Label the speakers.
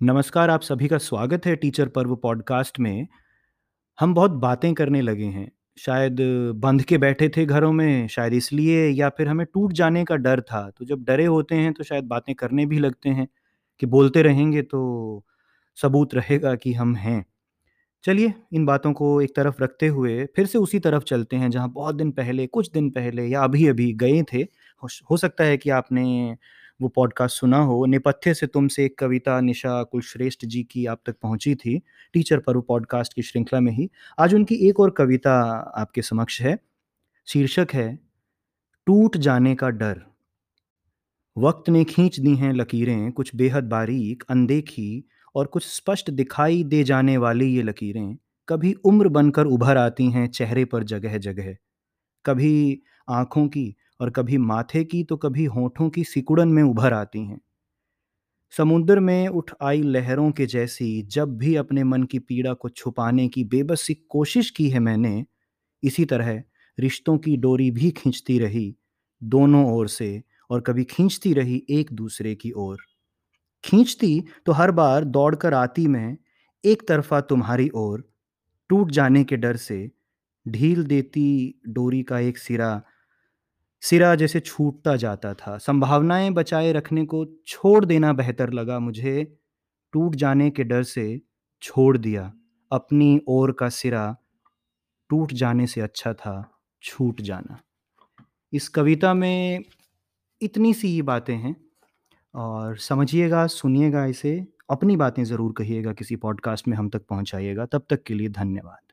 Speaker 1: नमस्कार, आप सभी का स्वागत है टीचर पर्व पॉडकास्ट में। हम बहुत बातें करने लगे हैं, शायद बंध के बैठे थे घरों में, शायद इसलिए या फिर हमें टूट जाने का डर था। तो जब डरे होते हैं तो शायद बातें करने भी लगते हैं कि बोलते रहेंगे तो सबूत रहेगा कि हम हैं। चलिए इन बातों को एक तरफ़ रखते हुए फिर से उसी तरफ़ चलते हैं जहाँ बहुत दिन पहले, कुछ दिन पहले या अभी-अभी गए थे। होश हो सकता है कि आपने वो पॉडकास्ट सुना हो, नेपथ्य से तुमसे एक कविता निशा कुलश्रेष्ठ जी की आप तक पहुँची थी, टीचर पर्व पॉडकास्ट की श्रृंखला में ही। आज उनकी एक और कविता आपके समक्ष है, शीर्षक है टूट जाने का डर। वक्त ने खींच दी हैं लकीरें, कुछ बेहद बारीक, अनदेखी और कुछ स्पष्ट दिखाई दे जाने वाली ये लकीरें, कभी उम्र बनकर उभर आती हैं चेहरे पर जगह-जगह। कभी आँखों की और कभी माथे की तो कभी होठों की सिकुड़न में उभर आती हैं। समुद्र में उठ आई लहरों के जैसी जब भी अपने मन की पीड़ा को छुपाने की बेबस कोशिश की है मैंने, इसी तरह रिश्तों की डोरी भी खींचती रही दोनों ओर से और कभी खींचती रही एक दूसरे की ओर। खींचती तो हर बार दौड़कर आती मैं एक तरफ़ा तुम्हारी ओर, टूट जाने के डर से ढील देती डोरी का एक सिरा, सिरा जैसे छूटता जाता था। संभावनाएँ बचाए रखने को छोड़ देना बेहतर लगा मुझे, टूट जाने के डर से छोड़ दिया अपनी ओर का सिरा, टूट जाने से अच्छा था छूट जाना। इस कविता में इतनी सी ही बातें हैं और समझिएगा, सुनिएगा इसे, अपनी बातें ज़रूर कहिएगा किसी पॉडकास्ट में हम तक पहुँचाइएगा। तब तक के लिए धन्यवाद।